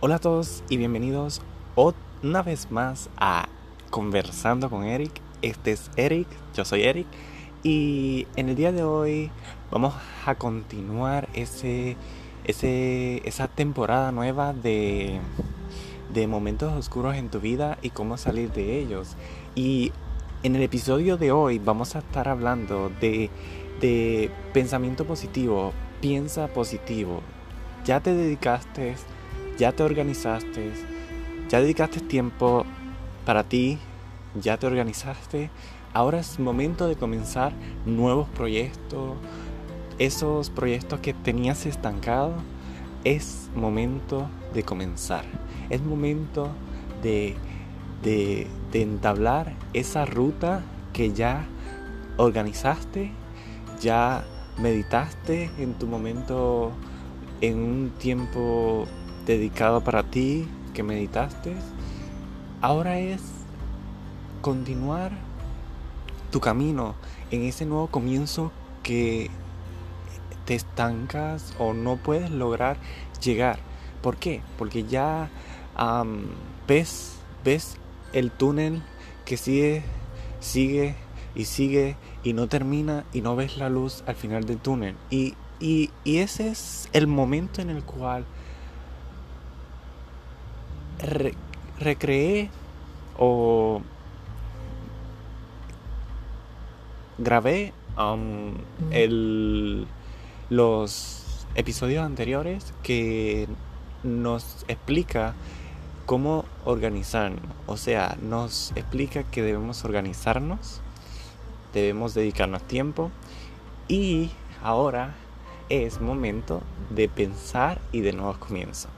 Hola a todos y bienvenidos una vez más a Conversando con Eric. Este es Eric, yo soy Eric y en el día de hoy vamos a continuar ese, esa temporada nueva de, de momentos oscuros en tu vida y cómo salir de ellos. Y en el episodio de hoy vamos a estar hablando de, de pensamiento positivo. Piensa positivo. Ya te dedicaste ya te organizaste, ya dedicaste tiempo para ti, ya te organizaste, ahora es momento de comenzar nuevos proyectos, esos proyectos que tenías estancados, es momento de comenzar, es momento de, de, de entablar esa ruta que ya organizaste, ya meditaste en tu momento, en un tiempo dedicado para ti, que meditaste, ahora es continuar tu camino en ese nuevo comienzo que te estancas o no puedes lograr llegar. ¿Por qué? Porque ya ves, ves el túnel que sigue, sigue y sigue y no termina y no ves la luz al final del túnel. Y, y, y ese es el momento en el cual recreé o grabé um, el, los episodios anteriores que nos explica cómo organizarnos. O sea, nos explica que debemos organizarnos, debemos dedicarnos tiempo y ahora es momento de pensar y de nuevos comienzos.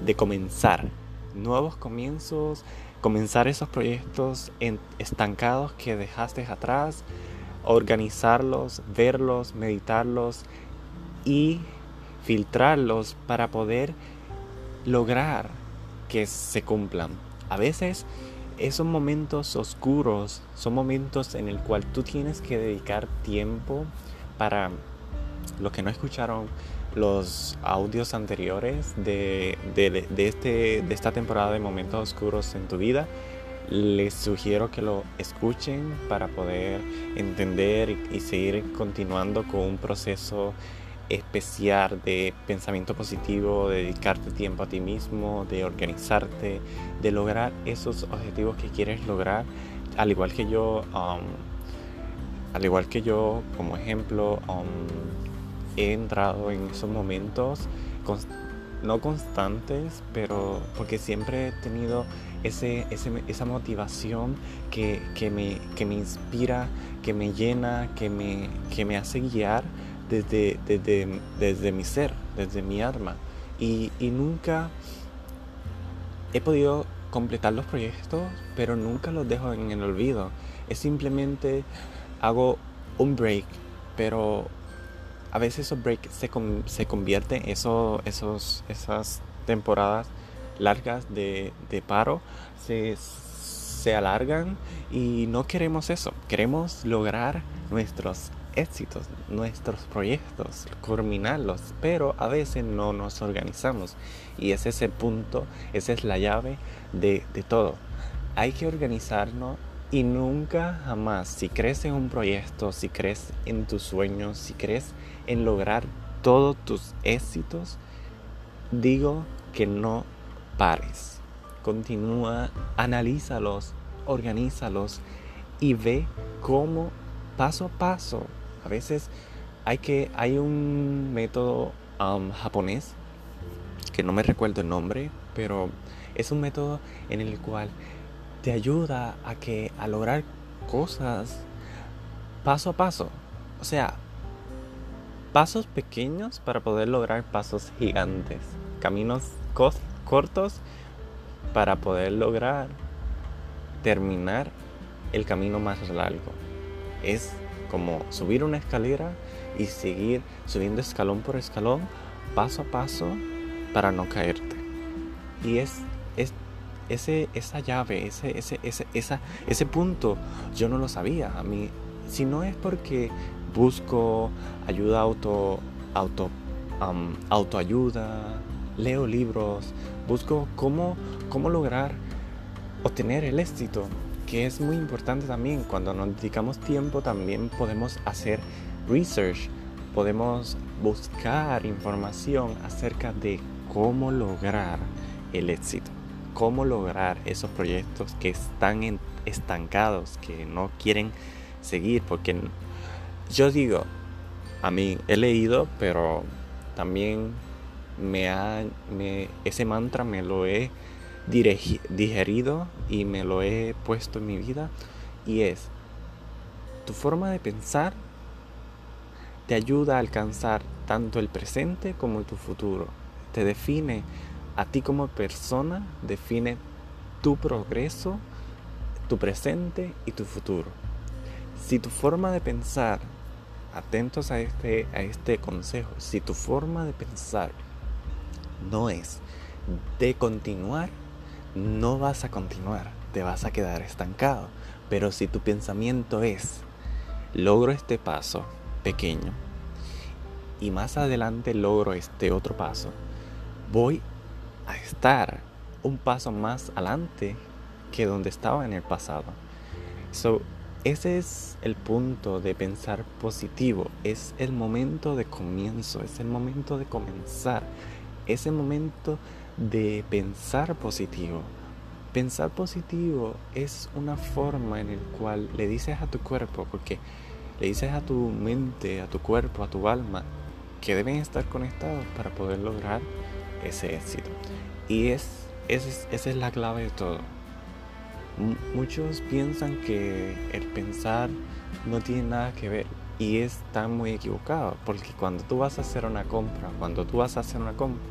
De comenzar nuevos comienzos, comenzar esos proyectos estancados que dejaste atrás, organizarlos, verlos, meditarlos y filtrarlos para poder lograr que se cumplan. A veces esos momentos oscuros son momentos en el cual tú tienes que dedicar tiempo para los que no escucharon los audios anteriores de, este, de esta temporada de Momentos Oscuros en tu vida, les sugiero que lo escuchen para poder entender y, seguir continuando con un proceso especial de pensamiento positivo, de dedicarte tiempo a ti mismo, de organizarte, de lograr esos objetivos que quieres lograr, al igual que yo, um, al igual que yo, como ejemplo, um, he entrado en esos momentos, no constantes, pero porque siempre he tenido ese, esa motivación que, me, que, me, inspira, que me llena, que me, que me hace guiar desde, desde, desde mi ser, desde mi alma. Y, y nunca he podido completar los proyectos, pero nunca los dejo en el olvido. Es simplemente hago un break, pero a veces esos breaks se, se convierten, eso, esos, esas temporadas largas de, paro se, se alargan y no queremos eso. Queremos lograr nuestros éxitos, nuestros proyectos, culminarlos, pero a veces no nos organizamos. Y ese es el punto, esa es la llave de, de todo. Hay que organizarnos y nunca jamás, si crees en un proyecto, si crees en tus sueños, si crees en lograr todos tus éxitos, digo que no pares. Continúa, analízalos, organízalos y ve cómo paso a paso. A veces hay que hay un método um, japonés que no me recuerdo el nombre, pero es un método en el cual te ayuda a que a lograr cosas paso a paso. O sea, pasos pequeños para poder lograr pasos gigantes. Caminos cortos para poder lograr terminar el camino más largo. Es como subir una escalera y seguir subiendo escalón por escalón, paso a paso, para no caerte. Y es, ese, esa llave, ese, ese, ese, ese punto, yo no lo sabía. A mí, si no es porque busco ayuda auto, auto, autoayuda, leo libros, busco cómo, cómo lograr obtener el éxito, que es muy importante también. Cuando nos dedicamos tiempo también podemos hacer research, podemos buscar información acerca de cómo lograr el éxito, cómo lograr esos proyectos que están estancados, que no quieren seguir, porque yo digo, a mí he leído, pero también me ha, ese mantra me lo he digerido y me lo he puesto en mi vida y es tu forma de pensar te ayuda a alcanzar tanto el presente como tu futuro. Te define a ti como persona, define tu progreso, tu presente y tu futuro. Si tu forma de pensar, atentos a este, a este consejo, si tu forma de pensar no es de continuar, no vas a continuar, te vas a quedar estancado. Pero si tu pensamiento es, logro este paso, pequeño y más adelante logro este otro paso, voy a estar un paso más adelante que donde estaba en el pasado. So, ese es el punto de pensar positivo, es el momento de comienzo, es el momento de comenzar, es el momento de pensar positivo. Pensar positivo es una forma en la cual le dices a tu cuerpo, porque le dices a tu mente, a tu cuerpo, a tu alma, que deben estar conectados para poder lograr ese éxito. Y es, es, esa es la clave de todo. muchos piensan que el pensar no tiene nada que ver y están muy equivocado porque cuando tú vas a hacer una compra, cuando tú vas a hacer una compra,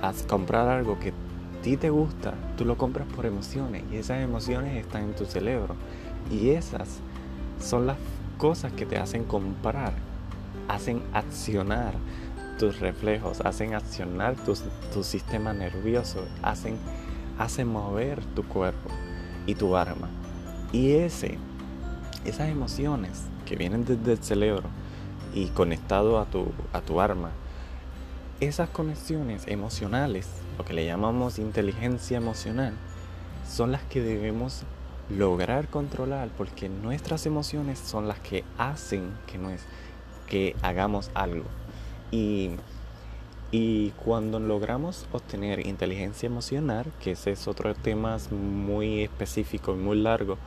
a comprar algo que a ti te gusta, tú lo compras por emociones y esas emociones están en tu cerebro y esas son las cosas que te hacen comprar, hacen accionar tus reflejos, hacen accionar tu, sistema nervioso, hacen, hacen mover tu cuerpo y tu arma. Y ese, esas emociones que vienen desde el cerebro y conectado a tu, a tu arma, esas conexiones emocionales, lo que le llamamos inteligencia emocional, son las que debemos lograr controlar porque nuestras emociones son las que hacen que, no es, que hagamos algo. Y, y cuando logramos obtener inteligencia emocional, que ese es otro tema muy específico y muy largo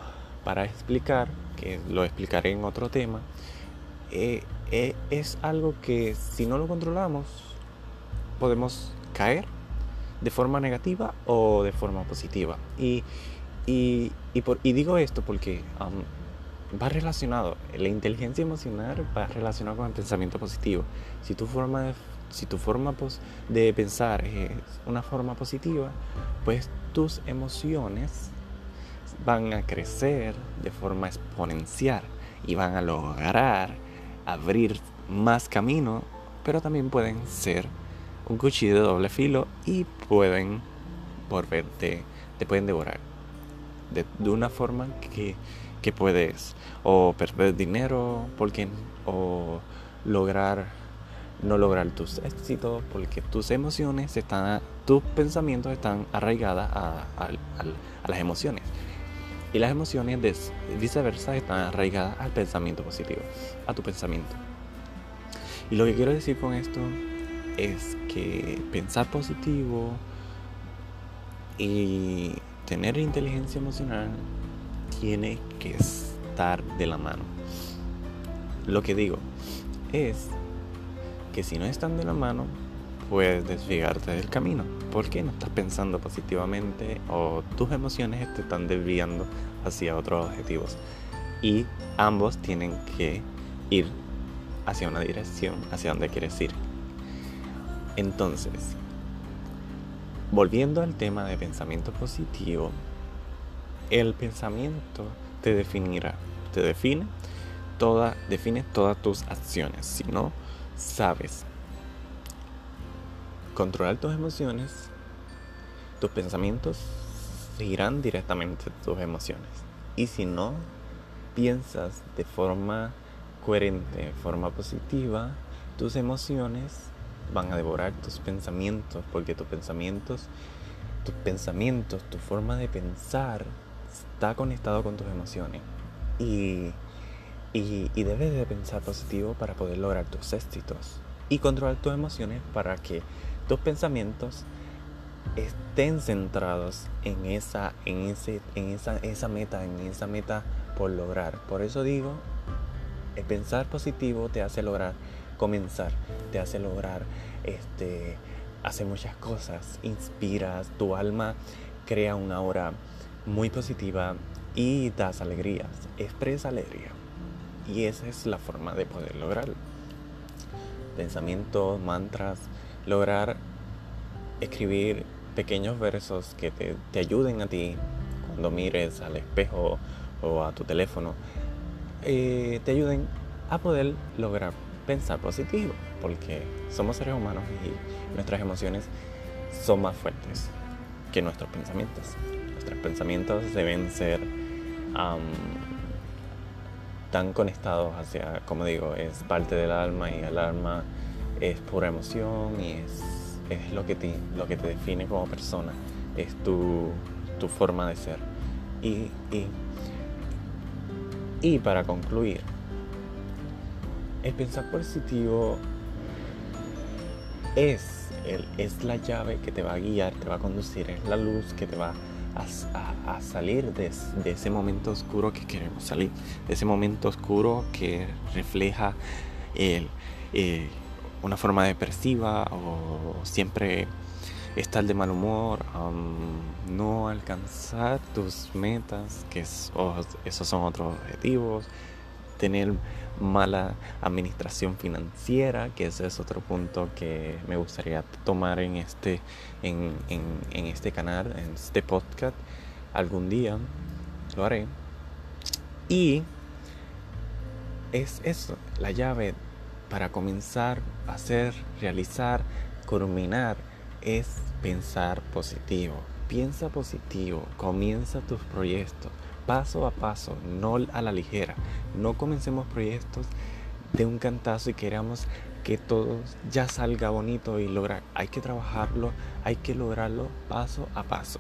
para explicar, que lo explicaré en otro tema, eh, eh, es algo que si no lo controlamos podemos caer de forma negativa o de forma positiva. Y, digo esto porque va relacionado, la inteligencia emocional va relacionado con el pensamiento positivo. Si tu forma de, si tu forma de pensar es una forma positiva, pues tus emociones van a crecer de forma exponencial y van a lograr abrir más camino, pero también pueden ser un cuchillo de doble filo y pueden volverte, te pueden devorar de, una forma que, que, puedes o perder dinero porque, o lograr no lograr tus éxitos porque tus emociones están tus pensamientos están arraigadas a, las emociones. Y las emociones de, viceversa están arraigadas al pensamiento positivo a tu pensamiento. Y lo que quiero decir con esto es que pensar positivo y tener inteligencia emocional tiene que estar de la mano. Lo que digo es que si no están de la mano, puedes desviarte del camino. Porque no estás pensando positivamente o tus emociones te están desviando hacia otros objetivos. Y ambos tienen que ir hacia una dirección, hacia donde quieres ir. Entonces, volviendo al tema de pensamiento positivo, el pensamiento te definirá, te define toda, define todas tus acciones. Si no sabes controlar tus emociones, tus pensamientos seguirán directamente tus emociones. Y si no piensas de forma coherente, de forma positiva, tus emociones van a devorar tus pensamientos, porque tus pensamientos, tus pensamientos, tu forma de pensar está conectado con tus emociones. Y, y, debes de pensar positivo para poder lograr tus éxitos y controlar tus emociones para que tus pensamientos estén centrados en esa, en ese, en esa, esa meta, en esa meta por lograr. Por eso digo, el pensar positivo te hace lograr comenzar, te hace lograr este, hacer muchas cosas, inspiras, tu alma crea una aura muy positiva y das alegrías, expresa alegría. Y esa es la forma de poder lograrlo. Pensamientos, mantras, lograr escribir pequeños versos que te, ayuden a ti cuando mires al espejo o a tu teléfono, eh, te ayuden a poder lograr pensar positivo, porque somos seres humanos y nuestras emociones son más fuertes nuestros pensamientos. Nuestros pensamientos deben ser tan conectados hacia, como digo, es parte del alma y el alma es pura emoción y es, es lo, que te, lo que te define como persona, es tu, tu forma de ser. Y, y, y para concluir, el pensar positivo es, el, es la llave que te va a guiar, te va a conducir, es la luz que te va a, salir de, ese momento oscuro que queremos salir, de ese momento oscuro que refleja eh, una forma depresiva o siempre estar de mal humor, no alcanzar tus metas, que esos son otros objetivos, tener mala administración financiera, que ese es otro punto que me gustaría tomar en este, en, en, este canal, en este podcast. Algún día lo haré. Y es eso, la llave para comenzar a hacer, realizar, culminar, es pensar positivo. Piensa positivo, comienza tus proyectos paso a paso, no a la ligera. No comencemos proyectos de un cantazo y queramos que todo ya salga bonito y lograr. Hay que trabajarlo, hay que lograrlo paso a paso.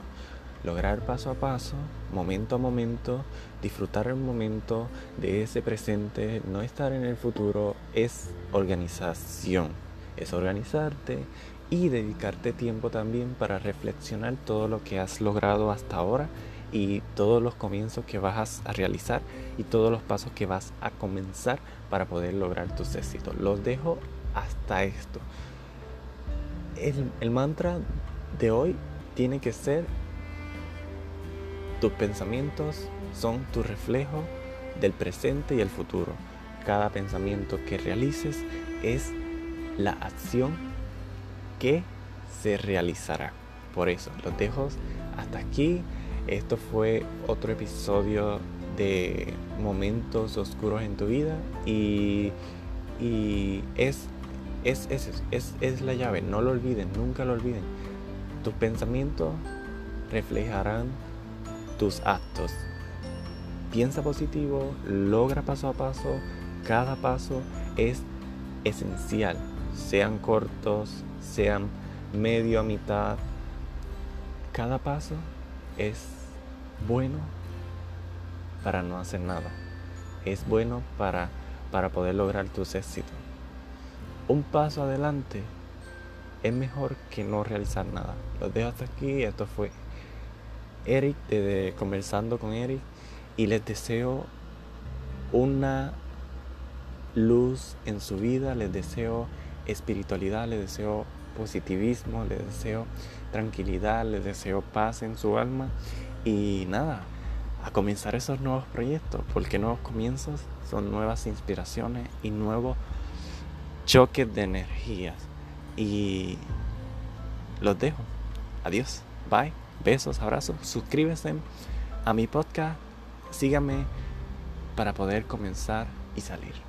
Lograr paso a paso, momento a momento, disfrutar el momento de ese presente, no estar en el futuro, es organización. Es organizarte y dedicarte tiempo también para reflexionar todo lo que has logrado hasta ahora y todos los comienzos que vas a realizar y todos los pasos que vas a comenzar para poder lograr tus éxitos. Los dejo hasta esto. El, el mantra de hoy tiene que ser tus pensamientos son tu reflejo del presente y el futuro. Cada pensamiento que realices es la acción que se realizará. Por eso, los dejo hasta aquí. Esto fue otro episodio de momentos oscuros en tu vida y, es, es, es, es, la llave, no lo olviden, nunca lo olviden. Tus pensamientos reflejarán tus actos. Piensa positivo, logra paso a paso, cada paso es esencial, sean cortos, sean medio a mitad, cada paso es bueno para no hacer nada. Es bueno para, para poder lograr tus éxitos. Un paso adelante es mejor que no realizar nada. Los dejo hasta aquí. Esto fue Eric de Conversando con Eric. Y les deseo una luz en su vida. Les deseo espiritualidad. Les deseo positivismo. Les deseo tranquilidad. Les deseo paz en su alma. Y nada, a comenzar esos nuevos proyectos, porque nuevos comienzos son nuevas inspiraciones y nuevos choques de energías. Y los dejo. Adiós. Bye. Besos, abrazos. Suscríbete a mi podcast. Síganme para poder comenzar y salir.